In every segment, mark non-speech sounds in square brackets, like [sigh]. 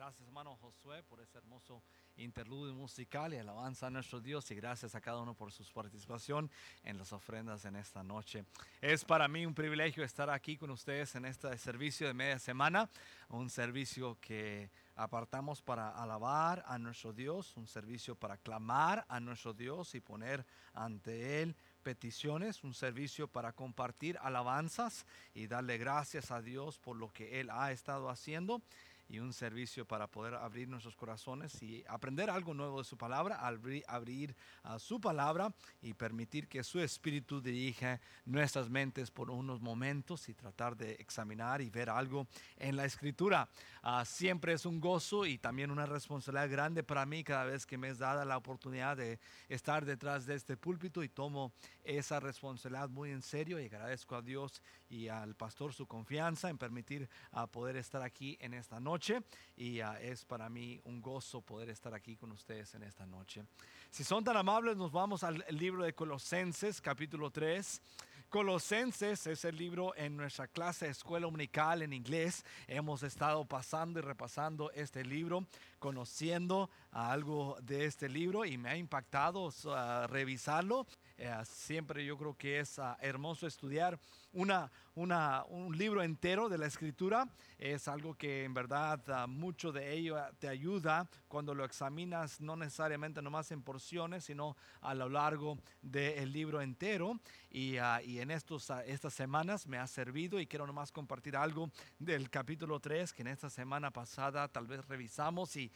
Gracias, hermano Josué, por ese hermoso interludio musical y alabanza a nuestro Dios. Y gracias a cada uno por su participación en las ofrendas en esta noche. Es para mí un privilegio estar aquí con ustedes en este servicio de media semana. Un servicio que apartamos para alabar a nuestro Dios. Un servicio para clamar a nuestro Dios y poner ante Él peticiones, un servicio para compartir alabanzas y darle gracias a Dios por lo que Él ha estado haciendo y un servicio para poder abrir nuestros corazones y aprender algo nuevo de su palabra, abrir, abrir a su palabra y permitir que su espíritu dirija nuestras mentes por unos momentos y tratar de examinar y ver algo en la escritura. Uh, siempre es un gozo y también una responsabilidad grande para mí cada vez que me es dada la oportunidad de estar detrás de este púlpito y tomo esa responsabilidad muy en serio y agradezco a Dios y al pastor su confianza en permitir uh, poder estar aquí en esta noche y uh, es para mí un gozo poder estar aquí con ustedes en esta noche. Si son tan amables, nos vamos al libro de Colosenses, capítulo 3. Colosenses es el libro en nuestra clase de escuela unical en inglés. Hemos estado pasando y repasando este libro, conociendo algo de este libro y me ha impactado uh, revisarlo. Uh, siempre yo creo que es uh, hermoso estudiar una, una, un libro entero de la escritura. Es algo que en verdad mucho de ello te ayuda cuando lo examinas, no necesariamente nomás en porciones, sino a lo largo del libro entero. Y, y en estos, estas semanas me ha servido y quiero nomás compartir algo del capítulo 3 que en esta semana pasada tal vez revisamos y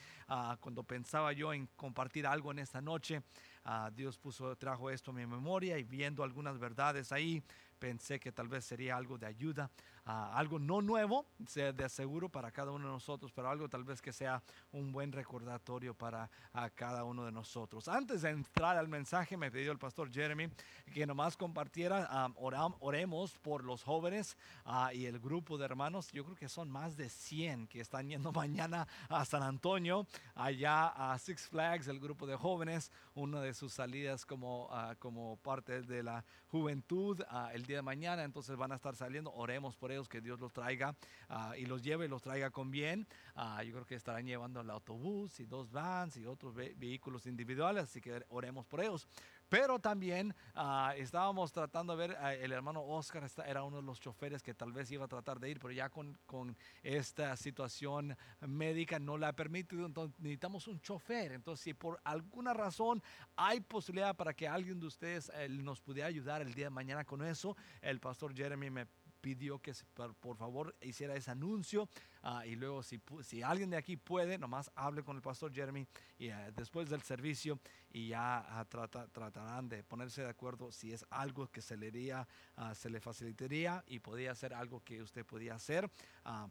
cuando pensaba yo en compartir algo en esta noche, uh, Dios puso, trajo esto a mi memoria y viendo algunas verdades ahí, pensé que tal vez sería algo de ayuda, uh, algo no nuevo, sea de aseguro para cada uno de nosotros, pero algo tal vez que sea un buen recordatorio para uh, cada uno de nosotros. Antes de entrar al mensaje, me pidió el pastor Jeremy que nomás compartiera, um, oram, oremos por los jóvenes uh, y el grupo de hermanos. Yo creo que son más de 100 que están yendo [laughs] mañana a San Antonio, allá a Six Flags, el grupo de jóvenes, una de sus salidas como, como parte de la juventud el día de mañana, entonces van a estar saliendo. Oremos por ellos, que Dios los traiga uh, y los lleve y los traiga con bien. Uh, yo creo que estarán llevando el autobús y dos vans y otros ve vehículos individuales, así que oremos por ellos. Pero también uh, estábamos tratando de ver, el hermano Oscar está, era uno de los choferes que tal vez iba a tratar de ir, pero ya con, con esta situación médica no la ha permitido, entonces necesitamos un chofer. Entonces, si por alguna razón hay posibilidad para que alguien de ustedes eh, nos pudiera ayudar el día de mañana con eso, el pastor Jeremy me pidió que por favor hiciera ese anuncio. Uh, y luego si, si, alguien de aquí puede, nomás hable con el pastor Jeremy y uh, después del servicio y ya uh, trata, tratarán de ponerse de acuerdo si es algo que se le, haría, se le facilitaría y podría ser algo que usted podía hacer,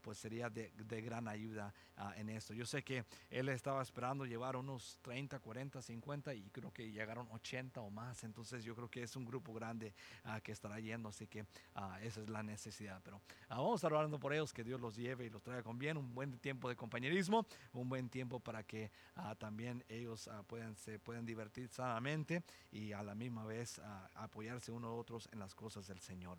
pues sería de, de, gran ayuda en esto. Yo sé que él estaba esperando llevar unos 30, 40, 50 y creo que llegaron 80 o más, entonces yo creo que es un grupo grande que estará yendo, así que esa es la necesidad. Pero ah, vamos a estar orando por ellos, que Dios los lleve y los traiga con bien, un buen tiempo de compañerismo, un buen tiempo para que ah, también ellos ah, puedan, se puedan divertir sanamente y a la misma vez apoyarse unos otros en las cosas del Señor.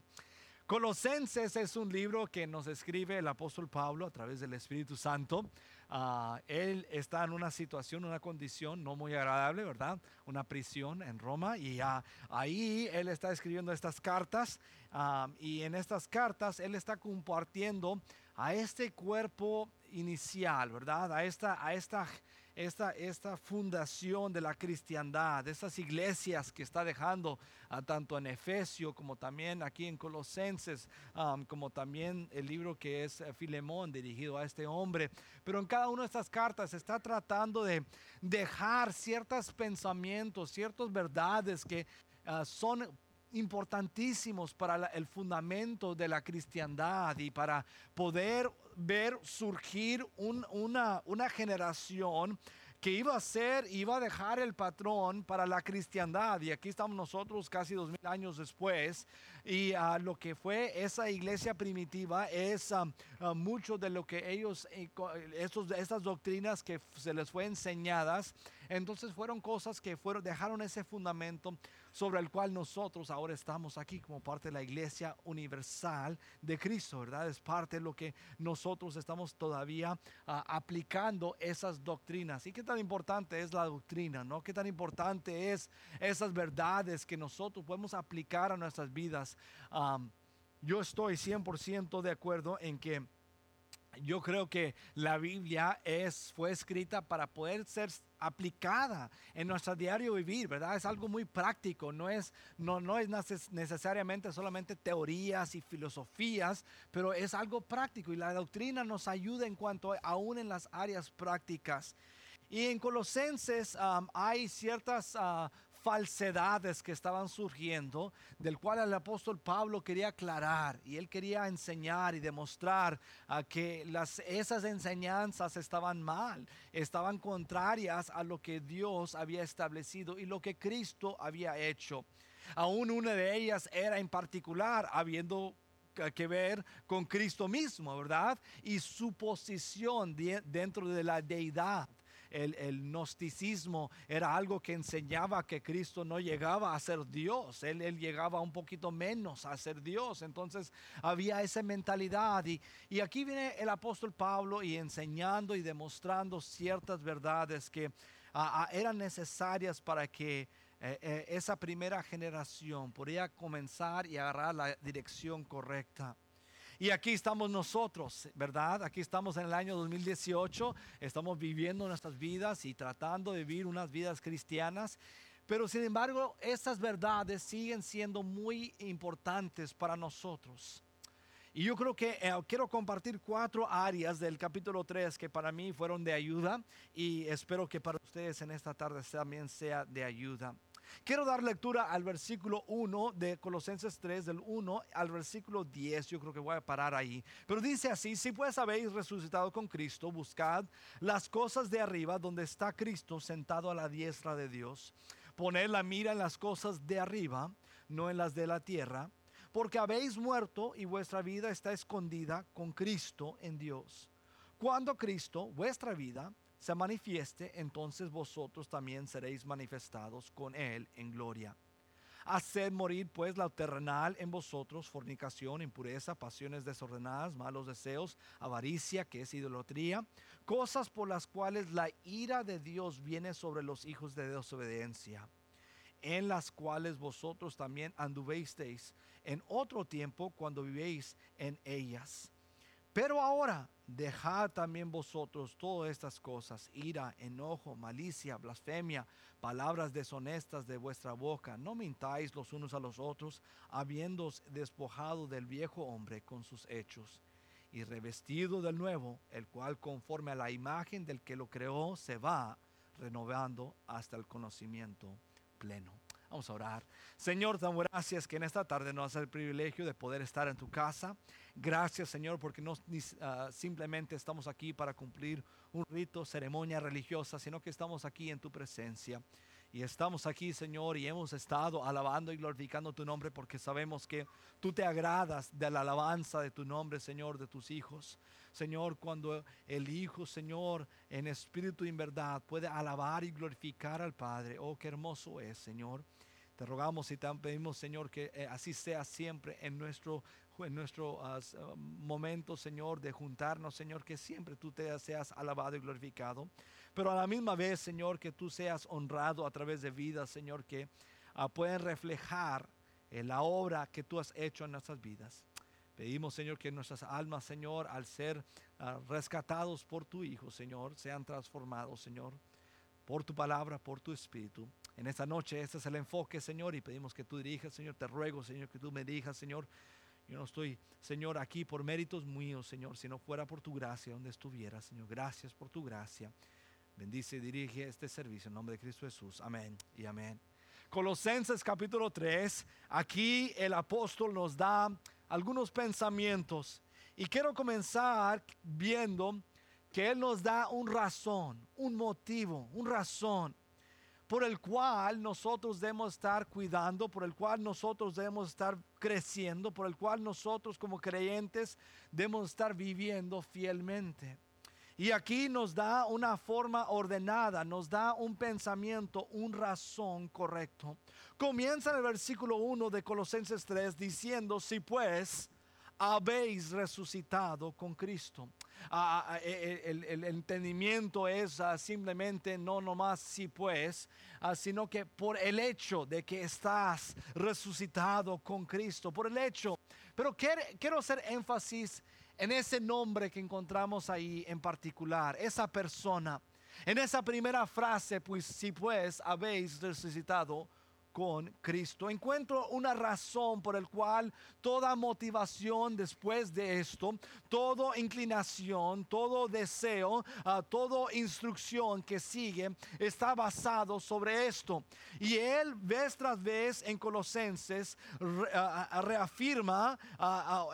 Colosenses es un libro que nos escribe el apóstol Pablo a través del Espíritu Santo. Uh, él está en una situación, una condición no muy agradable, ¿verdad? Una prisión en Roma y uh, ahí él está escribiendo estas cartas uh, y en estas cartas él está compartiendo a este cuerpo inicial, ¿verdad? A esta, a esta esta, esta fundación de la cristiandad, de estas iglesias que está dejando uh, tanto en Efesio como también aquí en Colosenses, como también el libro que es uh, Filemón dirigido a este hombre. Pero en cada una de estas cartas está tratando de dejar ciertos pensamientos, ciertas verdades que uh, son importantísimos para el fundamento de la cristiandad y para poder ver surgir un, una, una generación que iba a ser, iba a dejar el patrón para la cristiandad. Y aquí estamos nosotros casi dos mil años después, y a lo que fue esa iglesia primitiva es mucho de lo que ellos, eh, estos, estas doctrinas que se les fue enseñadas, entonces fueron cosas que fueron, dejaron ese fundamento sobre el cual nosotros ahora estamos aquí como parte de la iglesia universal de Cristo, ¿verdad? Es parte de lo que nosotros estamos todavía aplicando esas doctrinas. ¿Y qué tan importante es la doctrina, no? ¿Qué tan importante es esas verdades que nosotros podemos aplicar a nuestras vidas? Yo estoy 100% de acuerdo en que yo creo que la Biblia es, fue escrita para poder ser aplicada en nuestro diario vivir, ¿verdad? Es algo muy práctico, no es, no, no es necesariamente solamente teorías y filosofías, pero es algo práctico y la doctrina nos ayuda en cuanto aún en las áreas prácticas. Y en Colosenses hay ciertas uh, falsedades que estaban surgiendo, del cual el apóstol Pablo quería aclarar y él quería enseñar y demostrar a que esas enseñanzas estaban mal, estaban contrarias a lo que Dios había establecido y lo que Cristo había hecho. Aún una de ellas era en particular habiendo que ver con Cristo mismo, ¿verdad? Y su posición dentro de la deidad el, gnosticismo era algo que enseñaba que Cristo no llegaba a ser Dios, él, él llegaba un poquito menos a ser Dios. Entonces había esa mentalidad y, y aquí viene el apóstol Pablo y enseñando y demostrando ciertas verdades que eran necesarias para que eh, eh, esa primera generación podía comenzar y agarrar la dirección correcta. Y aquí estamos nosotros, ¿verdad? Aquí estamos en el año 2018, estamos viviendo nuestras vidas y tratando de vivir unas vidas cristianas. Pero sin embargo, estas verdades siguen siendo muy importantes para nosotros. Y yo creo que eh, quiero compartir cuatro áreas del capítulo 3 que para mí fueron de ayuda y espero que para ustedes en esta tarde también sea de ayuda. Quiero dar lectura al versículo 1 de Colosenses 3, del 1 al versículo 10. Yo creo que voy a parar ahí. Pero dice así, si pues habéis resucitado con Cristo, buscad las cosas de arriba donde está Cristo sentado a la diestra de Dios. Poned la mira en las cosas de arriba, no en las de la tierra, porque habéis muerto y vuestra vida está escondida con Cristo en Dios. Cuando Cristo, vuestra vida, se manifieste, entonces vosotros también seréis manifestados con Él en gloria. Haced morir pues la terrenal en vosotros, fornicación, impureza, pasiones desordenadas, malos deseos, avaricia, que es idolatría, cosas por las cuales la ira de Dios viene sobre los hijos de desobediencia, en las cuales vosotros también anduvisteis en otro tiempo cuando vivéis en ellas. Pero ahora dejad también vosotros todas estas cosas, ira, enojo, malicia, blasfemia, palabras deshonestas de vuestra boca. No mintáis los unos a los otros, habiéndos despojado del viejo hombre con sus hechos y revestido del nuevo, el cual conforme a la imagen del que lo creó se va renovando hasta el conocimiento pleno. Vamos a orar. Señor, damos gracias que en esta tarde nos hace el privilegio de poder estar en tu casa. Gracias, Señor, porque no ah, simplemente estamos aquí para cumplir un rito, ceremonia religiosa, sino que estamos aquí en tu presencia. Y estamos aquí, Señor, y hemos estado alabando y glorificando tu nombre porque sabemos que tú te agradas de la alabanza de tu nombre, Señor, de tus hijos. Señor, cuando el Hijo, Señor, en espíritu y en verdad puede alabar y glorificar al Padre. Oh, qué hermoso es, Señor. Te rogamos y te pedimos, Señor, que eh, así sea siempre en nuestro, en nuestro ah, ah, momento, Señor, de juntarnos, Señor, que siempre tú te seas alabado y glorificado. Pero a la misma vez, Señor, que tú seas honrado a través de vidas, Señor, que uh, pueden reflejar eh, la obra que tú has hecho en nuestras vidas. Pedimos, Señor, que nuestras almas, Señor, al ser rescatados por tu Hijo, Señor, sean transformados, Señor, por tu palabra, por tu Espíritu. En esta noche ese es el enfoque, Señor, y pedimos que tú dirijas, Señor. Te ruego, Señor, que tú me dirijas, Señor. Yo no estoy, Señor, aquí por méritos míos, Señor, si no fuera por tu gracia donde estuviera, Señor. Gracias por tu gracia. Bendice y dirige este servicio en nombre de Cristo Jesús. Amén y amén. Colosenses capítulo 3, aquí el apóstol nos da algunos pensamientos y quiero comenzar viendo que él nos da un razón, un motivo, un razón por el cual nosotros debemos estar cuidando, por el cual nosotros debemos estar creciendo, por el cual nosotros como creyentes debemos estar viviendo fielmente. Y aquí nos da una forma ordenada, nos da un pensamiento, un razón correcto. Comienza en el versículo 1 de Colosenses 3 diciendo, si pues habéis resucitado con Cristo. Ah, ah, e, e, el, entendimiento es ah, simplemente no nomás si pues, sino que por el hecho de que estás resucitado con Cristo, por el hecho. Pero quiero, quiero hacer énfasis en ese nombre que encontramos ahí en particular, esa persona. En esa primera frase, pues si pues habéis resucitado con Cristo. Encuentro una razón por el cual toda motivación después de esto, toda inclinación, todo deseo, uh, toda instrucción que sigue está basado sobre esto. Y él vez tras vez en Colosenses reafirma,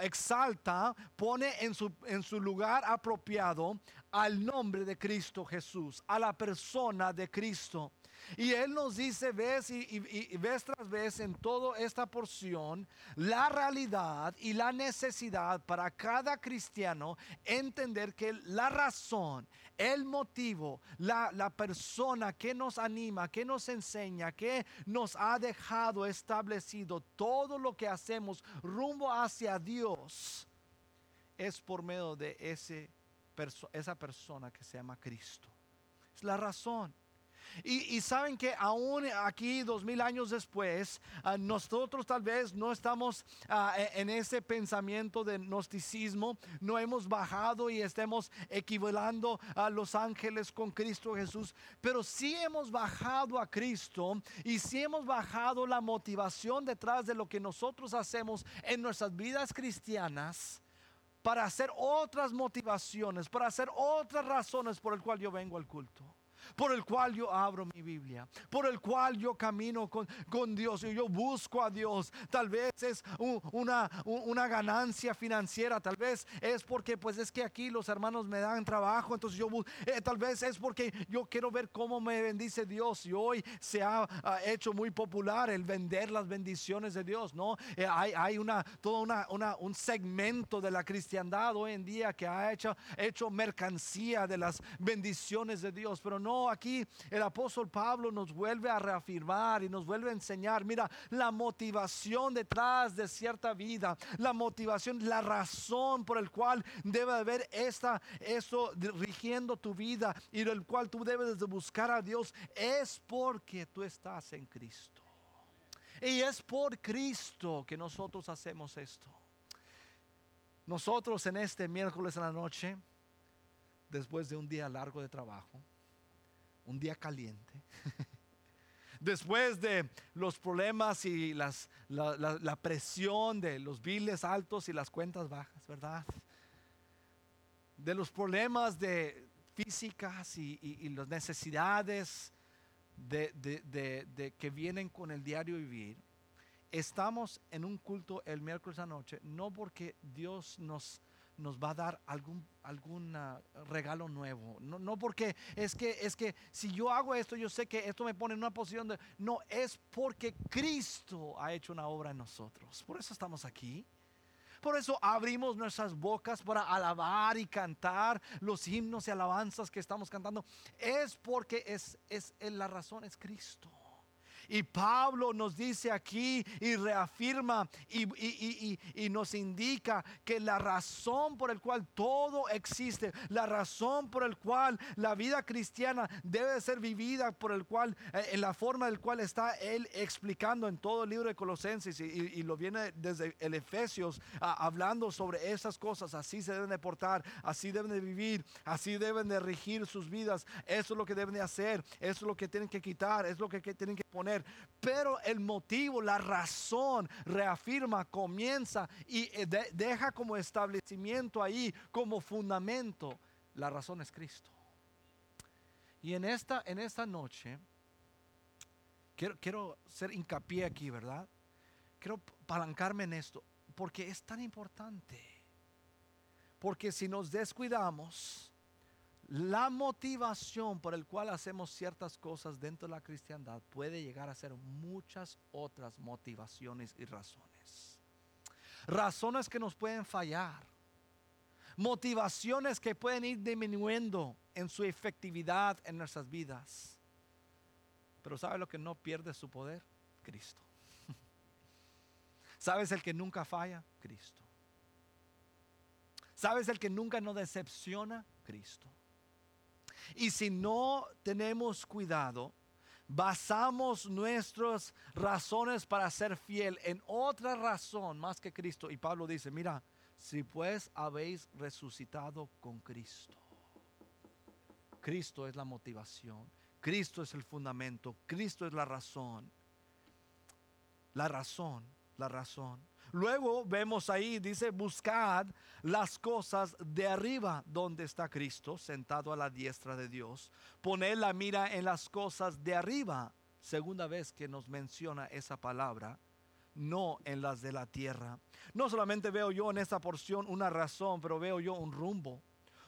exalta, pone en su, en su lugar apropiado al nombre de Cristo Jesús, a la persona de Cristo. Y Él nos dice vez y, y, vez tras vez en toda esta porción la realidad y la necesidad para cada cristiano entender que la razón, el motivo, la, la persona que nos anima, que nos enseña, que nos ha dejado establecido todo lo que hacemos rumbo hacia Dios es por medio de ese, esa persona que se llama Cristo. Es la razón. Y, saben que aún aquí, dos mil años después, ah, nosotros tal vez no estamos ah, e, en ese pensamiento de gnosticismo, no hemos bajado y estemos equivalando a los ángeles con Cristo Jesús, pero sí hemos bajado a Cristo y sí hemos bajado la motivación detrás de lo que nosotros hacemos en nuestras vidas cristianas para hacer otras motivaciones, para hacer otras razones por el cual yo vengo al culto por el cual yo abro mi Biblia, por el cual yo camino con, con Dios y yo busco a Dios. Tal vez es una, una ganancia financiera, tal vez es porque pues es que aquí los hermanos me dan trabajo, entonces yo eh, tal vez es porque yo quiero ver cómo me bendice Dios y hoy se ha, hecho muy popular el vender las bendiciones de Dios, ¿no? Eh, hay, hay una, todo una, un segmento de la cristiandad hoy en día que ha hecho, hecho mercancía de las bendiciones de Dios, pero no aquí el apóstol Pablo nos vuelve a reafirmar y nos vuelve a enseñar, mira, la motivación detrás de cierta vida, la motivación, la razón por el cual debe haber esta, eso rigiendo tu vida y del cual tú debes de buscar a Dios es porque tú estás en Cristo. Y es por Cristo que nosotros hacemos esto. Nosotros en este miércoles en la noche, después de un día largo de trabajo, un día caliente. [laughs] Después de los problemas y la, presión de los biles altos y las cuentas bajas, ¿verdad? De los problemas de físicas y, las necesidades de, de, que vienen con el diario vivir. Estamos en un culto el miércoles anoche, no porque Dios nos nos va a dar algún, algún regalo nuevo. No, no, porque es que, es que si yo hago esto, yo sé que esto me pone en una posición de... No, es porque Cristo ha hecho una obra en nosotros. Por eso estamos aquí. Por eso abrimos nuestras bocas para alabar y cantar los himnos y alabanzas que estamos cantando. Es porque es, es la razón es Cristo. Y Pablo nos dice aquí y reafirma y, nos indica que la razón por el cual todo existe, la razón por el cual la vida cristiana debe ser vivida, por el cual, eh, en la forma del cual está él explicando en todo el libro de Colosenses y, lo viene desde el Efesios hablando sobre esas cosas, así se deben de portar, así deben de vivir, así deben de regir sus vidas, eso es lo que deben de hacer, eso es lo que tienen que quitar, es lo que tienen que poner pero el motivo, la razón reafirma, comienza y eh, deja como establecimiento ahí, como fundamento. La razón es Cristo. Y en esta, en esta noche, quiero, quiero ser hincapié aquí, ¿verdad? Quiero palancarme en esto, porque es tan importante. Porque si nos descuidamos, la motivación por el cual hacemos ciertas cosas dentro de la cristiandad puede llegar a ser muchas otras motivaciones y razones. Razones que nos pueden fallar. Motivaciones que pueden ir disminuyendo en su efectividad en nuestras vidas. Pero ¿sabe lo que no pierde su poder? Cristo. [laughs] ¿Sabes el que nunca falla? Cristo. ¿Sabes el que nunca nos decepciona? Cristo. Y si no tenemos cuidado, basamos nuestras razones para ser fiel en otra razón más que Cristo. Y Pablo dice, mira, si pues habéis resucitado con Cristo. Cristo es la motivación, Cristo es el fundamento, Cristo es la razón. La razón, la razón. Luego vemos ahí, dice, buscad las cosas de arriba donde está Cristo, sentado a la diestra de Dios. Poned la mira en las cosas de arriba. Segunda vez que nos menciona esa palabra, no en las de la tierra. No solamente veo yo en esta porción una razón, pero veo yo un rumbo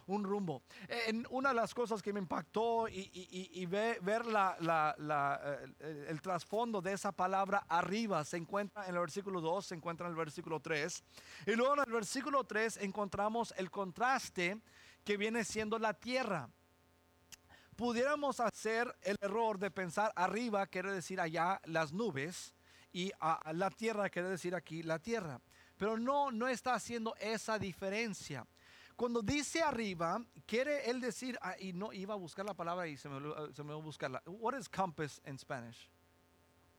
un rumbo. En una de las cosas que me impactó y, ver eh, el, trasfondo de esa palabra arriba se encuentra en el versículo 2, se encuentra en el versículo 3. Y luego en el versículo 3 encontramos el contraste que viene siendo la tierra. Pudiéramos hacer el error de pensar arriba quiere decir allá las nubes y la tierra quiere decir aquí la tierra. Pero no, no está haciendo esa diferencia. Cuando dice arriba, quiere él decir, ah, y no iba a buscar la palabra y se me, se me va a buscarla. What is compass in Spanish?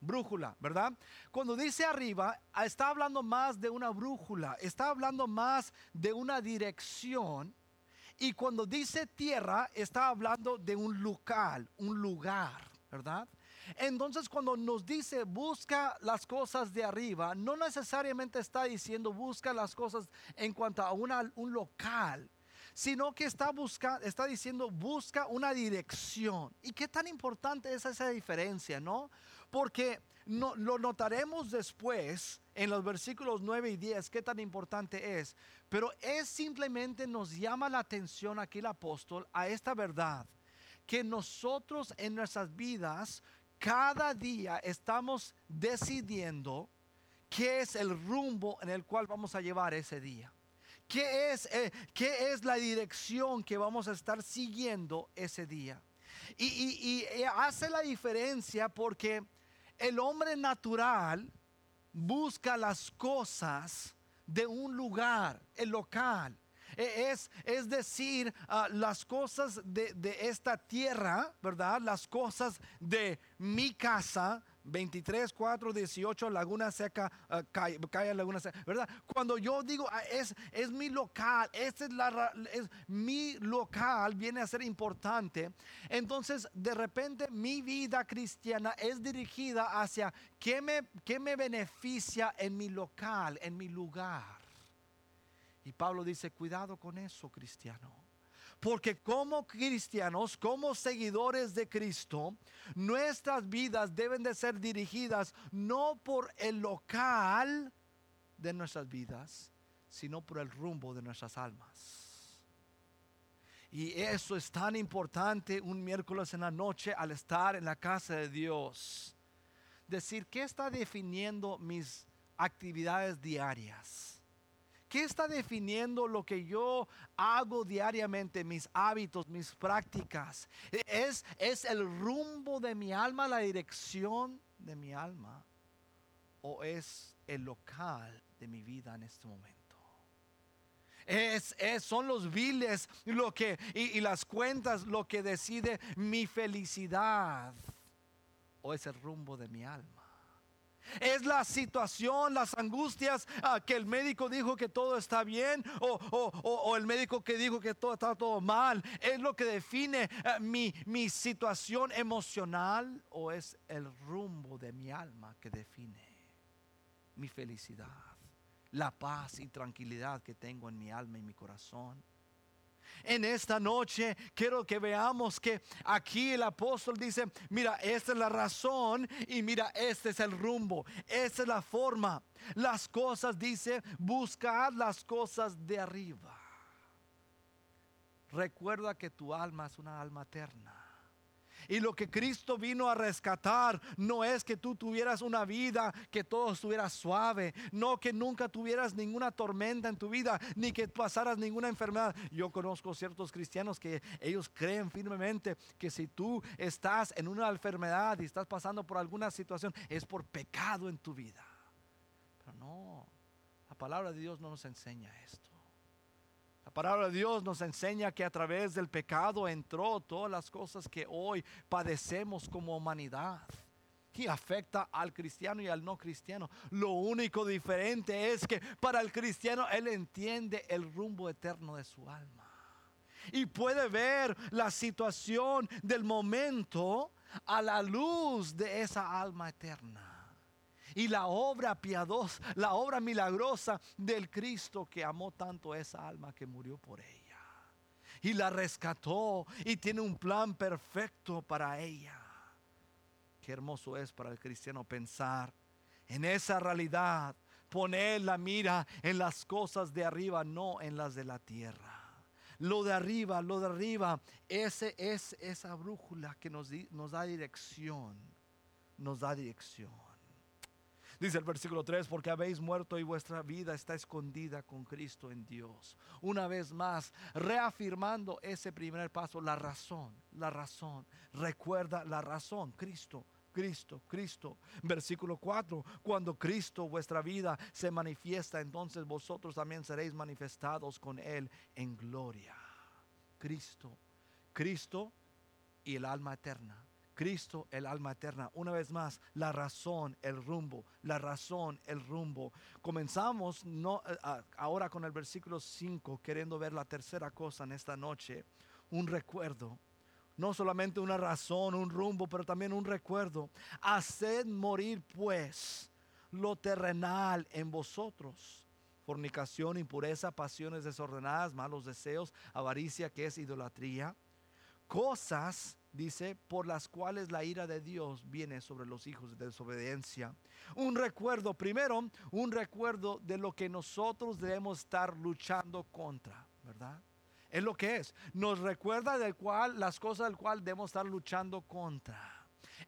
Brújula, ¿verdad? Cuando dice arriba, ah, está hablando más de una brújula, está hablando más de una dirección. Y cuando dice tierra, está hablando de un local, un lugar, ¿verdad? Entonces cuando nos dice busca las cosas de arriba, no necesariamente está diciendo busca las cosas en cuanto a un local, sino que está, busca, está diciendo busca una dirección. ¿Y qué tan importante es esa diferencia, no? Porque no, lo notaremos después en los versículos 9 y 10 qué tan importante es. Pero es simplemente nos llama la atención aquí el apóstol a esta verdad que nosotros en nuestras vidas cada día estamos decidiendo qué es el rumbo en el cual vamos a llevar ese día. ¿Qué es, eh, qué es la dirección que vamos a estar siguiendo ese día? Y, y hace la diferencia porque el hombre natural busca las cosas de un lugar, el local. E, es, es decir, ah, las cosas de, de esta tierra, ¿verdad? Las cosas de mi casa, 23, 4, 18, Laguna Seca, uh, Calle, Laguna Seca, ¿verdad? Cuando yo digo, ah, es, es mi local, este es, la, es mi local, viene a ser importante, entonces de repente mi vida cristiana es dirigida hacia qué me, qué me beneficia en mi local, en mi lugar. Y Pablo dice, cuidado con eso, cristiano. Porque como cristianos, como seguidores de Cristo, nuestras vidas deben de ser dirigidas no por el local de nuestras vidas, sino por el rumbo de nuestras almas. Y eso es tan importante un miércoles en la noche al estar en la casa de Dios. Decir, ¿qué está definiendo mis actividades diarias? ¿Qué está definiendo lo que yo hago diariamente, mis hábitos, mis prácticas? ¿Es, es el rumbo de mi alma, la dirección de mi alma? ¿O es el local de mi vida en este momento? Es, son los viles lo que, y las cuentas lo que decide mi felicidad o es el rumbo de mi alma. Es la situación, las angustias ah, que el médico dijo que todo está bien o, el médico que dijo que todo está todo mal. Es lo que define ah, mi, mi situación emocional o es el rumbo de mi alma que define mi felicidad, la paz y tranquilidad que tengo en mi alma y mi corazón. En esta noche quiero que veamos que aquí el apóstol dice, mira, esta es la razón y mira, este es el rumbo, esta es la forma. Las cosas, dice, buscar las cosas de arriba. recuerda que tu alma es una alma eterna. Y lo que Cristo vino a rescatar no es que tú tuvieras una vida que todo estuviera suave, no que nunca tuvieras ninguna tormenta en tu vida, ni que pasaras ninguna enfermedad. Yo conozco ciertos cristianos que ellos creen firmemente que si tú estás en una enfermedad y estás pasando por alguna situación, es por pecado en tu vida. Pero no, la palabra de Dios no nos enseña esto. La palabra de Dios nos enseña que a través del pecado entró todas las cosas que hoy padecemos como humanidad y afecta al cristiano y al no cristiano. Lo único diferente es que para el cristiano él entiende el rumbo eterno de su alma y puede ver la situación del momento a la luz de esa alma eterna y la obra piadosa, la obra milagrosa del Cristo que amó tanto esa alma que murió por ella. Y la rescató y tiene un plan perfecto para ella. Qué hermoso es para el cristiano pensar en esa realidad, poner la mira en las cosas de arriba, no en las de la tierra lo de arriba, lo de arriba, ese es esa brújula que nos, nos, da dirección, nos da dirección. Dice el versículo 3, porque habéis muerto y vuestra vida está escondida con Cristo en Dios. Una vez más, reafirmando ese primer paso, la razón, la razón. Recuerda la razón, Cristo. Cristo, Cristo. Versículo 4, cuando Cristo vuestra vida se manifiesta, entonces vosotros también seréis manifestados con Él en gloria. Cristo, Cristo y el alma eterna. Cristo, el alma eterna. Una vez más, la razón, el rumbo, la razón, el rumbo. Comenzamos no, ahora con el versículo 5, queriendo ver la tercera cosa en esta noche, un recuerdo. No solamente una razón, un rumbo, pero también un recuerdo. Haced morir pues lo terrenal en vosotros. Fornicación, impureza, pasiones desordenadas, malos deseos, avaricia que es idolatría. Cosas dice, por las cuales la ira de Dios viene sobre los hijos de desobediencia. Un recuerdo, primero, un recuerdo de lo que nosotros debemos estar luchando contra, ¿verdad? Es lo que es. Nos recuerda del cual, las cosas del cual debemos estar luchando contra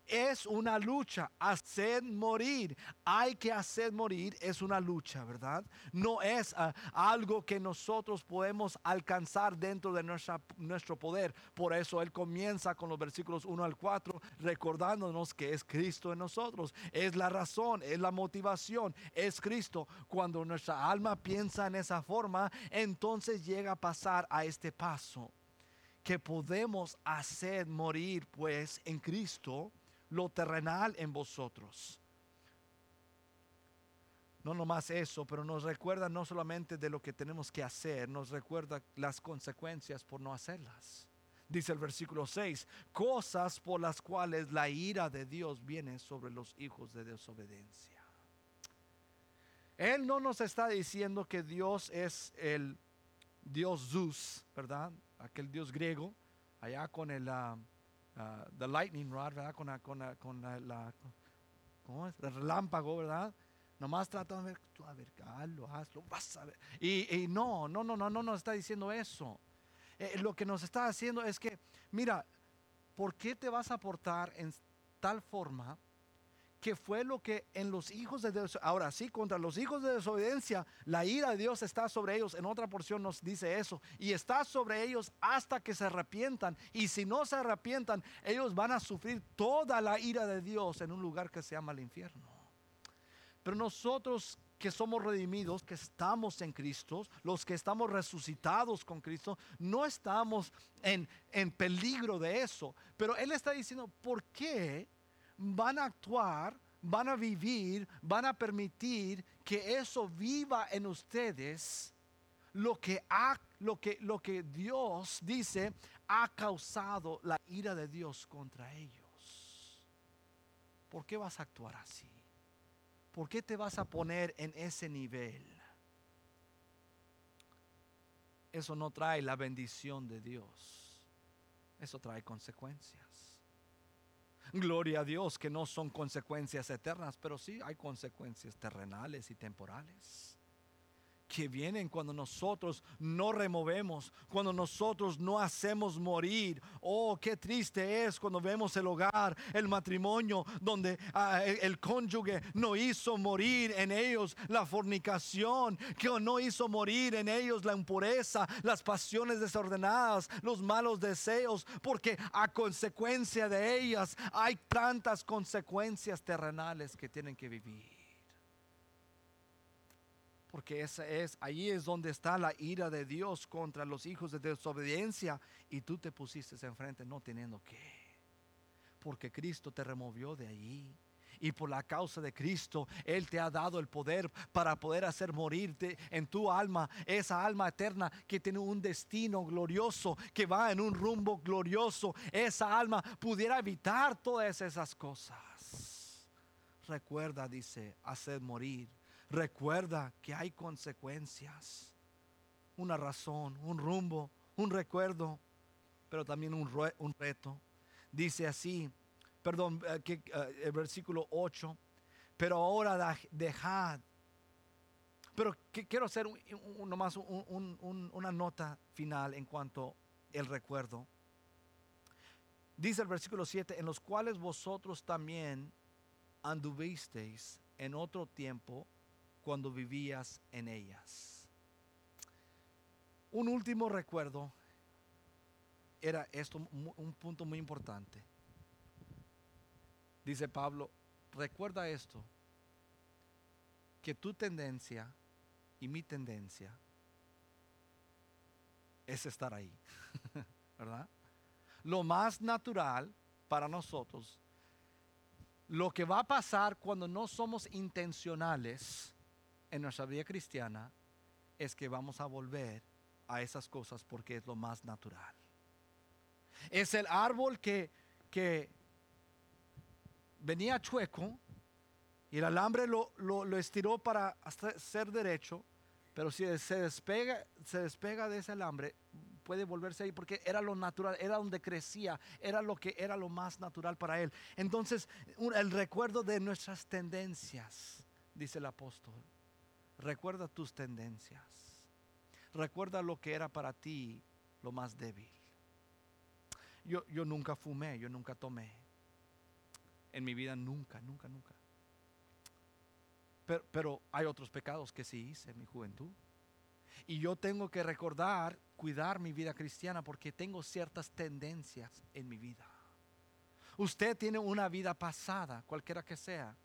es una lucha. Hacer morir, hay que hacer morir, es una lucha, ¿verdad? No es ah, algo que nosotros podemos alcanzar dentro de nuestra, nuestro poder. Por eso Él comienza con los versículos 1 al 4, recordándonos que es Cristo en nosotros. Es la razón, es la motivación, es Cristo. Cuando nuestra alma piensa en esa forma, entonces llega a pasar a este paso que podemos hacer morir pues en Cristo lo terrenal en vosotros. No nomás eso, pero nos recuerda no solamente de lo que tenemos que hacer, nos recuerda las consecuencias por no hacerlas. Dice el versículo 6, cosas por las cuales la ira de Dios viene sobre los hijos de desobediencia. Él no nos está diciendo que Dios es el Dios Zeus, ¿verdad? Aquel Dios griego, allá con el... Ah, uh, the lightning rod, ¿verdad? Con, la, con, la, con la, ¿cómo es? El relámpago, ¿verdad? Nomás tratando de ver, tú a ver, hazlo, hazlo, vas a ver. Y, y, no, no, no, no, no nos está diciendo eso. Eh, lo que nos está haciendo es que, mira, ¿por qué te vas a portar en tal forma que fue lo que en los hijos de Dios, ahora sí, contra los hijos de desobediencia, la ira de Dios está sobre ellos. En otra porción nos dice eso. Y está sobre ellos hasta que se arrepientan. Y si no se arrepientan, ellos van a sufrir toda la ira de Dios en un lugar que se llama el infierno. Pero nosotros que somos redimidos, que estamos en Cristo, los que estamos resucitados con Cristo, no estamos en, en peligro de eso. Pero Él está diciendo, ¿por qué? Van a actuar, van a vivir, van a permitir que eso viva en ustedes lo que, ha, lo que, lo que Dios dice ha causado la ira de Dios contra ellos. ¿Por qué vas a actuar así? ¿Por qué te vas a poner en ese nivel? Eso no trae la bendición de Dios. Eso trae consecuencias. Gloria a Dios que no son consecuencias eternas, pero sí hay consecuencias terrenales y temporales. Que vienen cuando nosotros no removemos, cuando nosotros no hacemos morir. Oh, qué triste es cuando vemos el hogar, el matrimonio, donde ah, el, cónyuge no hizo morir en ellos la fornicación, que no hizo morir en ellos la impureza, las pasiones desordenadas, los malos deseos, porque a consecuencia de ellas hay tantas consecuencias terrenales que tienen que vivir porque esa es, ahí es donde está la ira de Dios contra los hijos de desobediencia y tú te pusiste enfrente no teniendo que, porque Cristo te removió de allí. Y por la causa de Cristo, Él te ha dado el poder para poder hacer morirte en tu alma, esa alma eterna que tiene un destino glorioso, que va en un rumbo glorioso. Esa alma pudiera evitar todas esas cosas. Recuerda, dice, hacer morir recuerda que hay consecuencias, una razón, un rumbo, un recuerdo, pero también un, reto. Dice así, perdón, eh, que, eh, el versículo 8, pero ahora dejad. Pero quiero hacer un, nomás una nota final en cuanto al recuerdo. Dice el versículo 7, en los cuales vosotros también anduvisteis en otro tiempo cuando vivías en ellas. Un último recuerdo era esto, un punto muy importante. Dice Pablo, recuerda esto, que tu tendencia y mi tendencia es estar ahí, [laughs] ¿verdad? Lo más natural para nosotros, lo que va a pasar cuando no somos intencionales, en nuestra vida cristiana es que vamos a volver a esas cosas porque es lo más natural. Es el árbol que, que venía chueco y el alambre lo, lo, estiró para ser derecho, pero si se despega, se despega de ese alambre, puede volverse ahí porque era lo natural, era donde crecía, era lo que era lo más natural para él. Entonces, el recuerdo de nuestras tendencias, dice el apóstol, Recuerda tus tendencias. Recuerda lo que era para ti lo más débil. Yo, yo nunca fumé, yo nunca tomé. En mi vida nunca, nunca, nunca. Pero, pero, hay otros pecados que sí hice en mi juventud. Y yo tengo que recordar, cuidar mi vida cristiana porque tengo ciertas tendencias en mi vida. Usted tiene una vida pasada, cualquiera que sea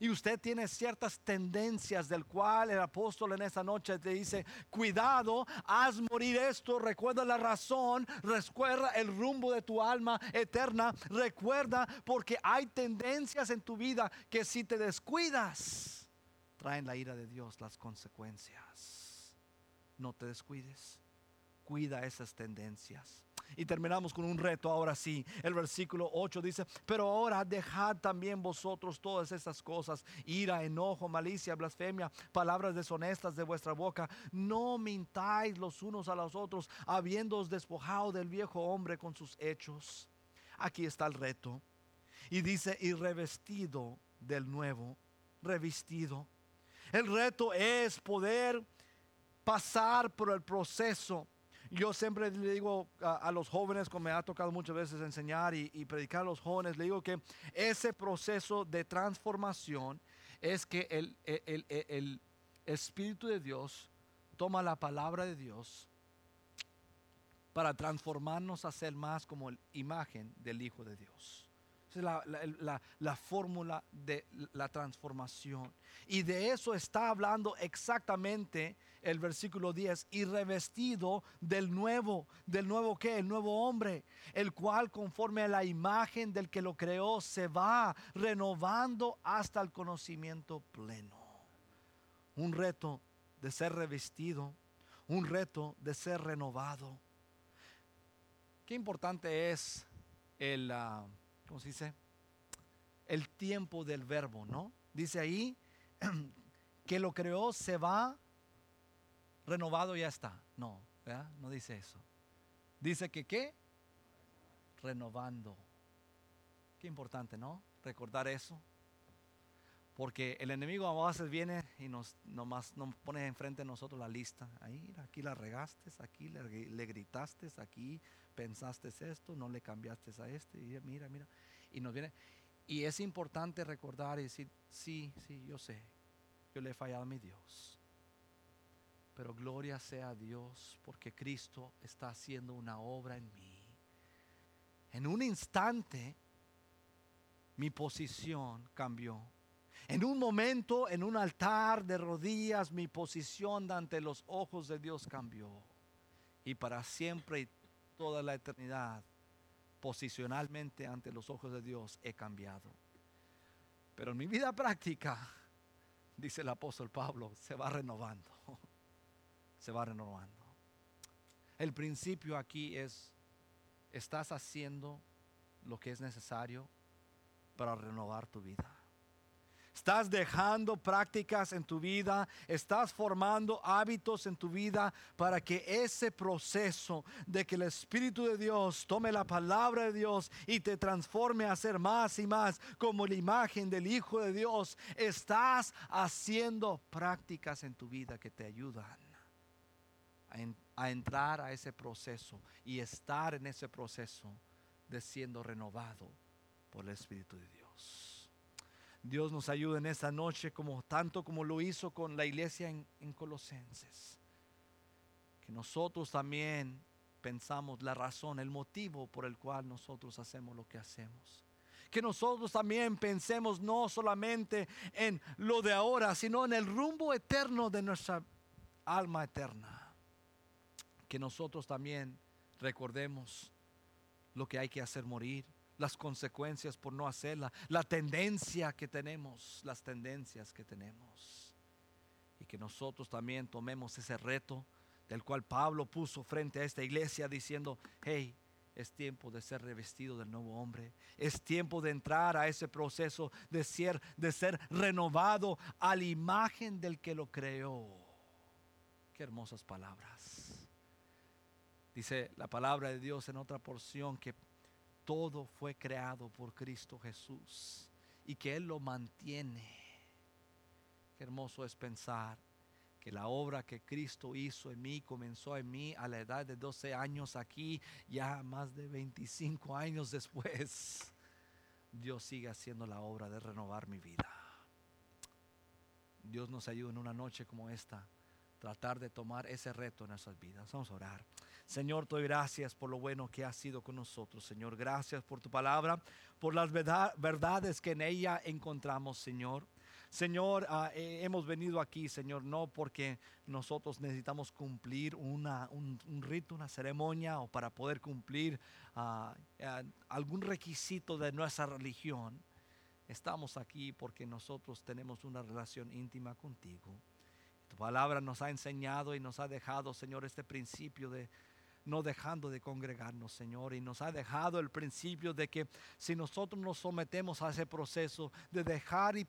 y usted tiene ciertas tendencias del cual el apóstol en esta noche te dice, cuidado, haz morir esto, recuerda la razón, recuerda el rumbo de tu alma eterna, recuerda porque hay tendencias en tu vida que si te descuidas, traen la ira de Dios, las consecuencias. No te descuides, cuida esas tendencias. Y terminamos con un reto ahora sí. El versículo 8 dice, pero ahora dejad también vosotros todas estas cosas, ira, enojo, malicia, blasfemia, palabras deshonestas de vuestra boca. No mintáis los unos a los otros, habiéndoos despojado del viejo hombre con sus hechos. Aquí está el reto. Y dice, y revestido del nuevo, revestido. El reto es poder pasar por el proceso yo siempre le digo a, los jóvenes, como me ha tocado muchas veces enseñar y, predicar a los jóvenes, le digo que ese proceso de transformación es que el, el Espíritu de Dios toma la palabra de Dios para transformarnos a ser más como la imagen del Hijo de Dios. Es la, la, fórmula de la transformación. Y de eso está hablando exactamente el versículo 10. Y revestido del nuevo, del nuevo que, el nuevo hombre, el cual conforme a la imagen del que lo creó se va renovando hasta el conocimiento pleno. Un reto de ser revestido, un reto de ser renovado. Qué importante es el... Ah, ¿cómo se dice? El tiempo del verbo, ¿no? Dice ahí [clears throat] que lo creó, se va, renovado ya está. No, ¿verdad? No dice eso. Dice que qué? Renovando. Qué importante, ¿no? Recordar eso. Porque el enemigo a veces viene y nos nomás nos pone enfrente de nosotros la lista. Ahí, aquí la regaste, aquí le gritaste, aquí pensaste esto, no le cambiaste a este. Y mira, mira. Y nos viene. Y es importante recordar y decir, sí, sí, yo sé, yo le he fallado a mi Dios. Pero gloria sea a Dios porque Cristo está haciendo una obra en mí. En un instante mi posición cambió. En un momento, en un altar de rodillas, mi posición ante los ojos de Dios cambió. Y para siempre y toda la eternidad, posicionalmente ante los ojos de Dios he cambiado. Pero en mi vida práctica, dice el apóstol Pablo, se va renovando. [laughs] Se va renovando. El principio aquí es, estás haciendo lo que es necesario para renovar tu vida. Estás dejando prácticas en tu vida, estás formando hábitos en tu vida para que ese proceso de que el Espíritu de Dios tome la palabra de Dios y te transforme a ser más y más como la imagen del Hijo de Dios, estás haciendo prácticas en tu vida que te ayudan a, entrar a ese proceso y estar en ese proceso de siendo renovado por el Espíritu de Dios. Dios nos ayude en esta noche como tanto como lo hizo con la iglesia en, en Colosenses. Que nosotros también pensamos la razón, el motivo por el cual nosotros hacemos lo que hacemos. Que nosotros también pensemos no solamente en lo de ahora, sino en el rumbo eterno de nuestra alma eterna. Que nosotros también recordemos lo que hay que hacer morir las consecuencias por no hacerla, la tendencia que tenemos, las tendencias que tenemos. Y que nosotros también tomemos ese reto del cual Pablo puso frente a esta iglesia diciendo, hey, es tiempo de ser revestido del nuevo hombre. Es tiempo de entrar a ese proceso de ser, de ser renovado a la imagen del que lo creó. Qué hermosas palabras. Dice la palabra de Dios en otra porción que todo fue creado por Cristo Jesús y que Él lo mantiene. Qué hermoso es pensar que la obra que Cristo hizo en mí comenzó en mí a la edad de 12 años aquí, ya más de 25 años después. Dios sigue haciendo la obra de renovar mi vida. Dios nos ayude en una noche como esta, tratar de tomar ese reto en nuestras vidas. Vamos a orar. Señor, te doy gracias por lo bueno que has sido con nosotros, Señor. Gracias por tu palabra, por las verdades que en ella encontramos, Señor. Señor, ah, eh, hemos venido aquí, Señor, no porque nosotros necesitamos cumplir una, un, rito, una ceremonia o para poder cumplir ah, ah, algún requisito de nuestra religión. Estamos aquí porque nosotros tenemos una relación íntima contigo. Tu palabra nos ha enseñado y nos ha dejado, Señor, este principio de no dejando de congregarnos, Señor. Y nos ha dejado el principio de que si nosotros nos sometemos a ese proceso de dejar y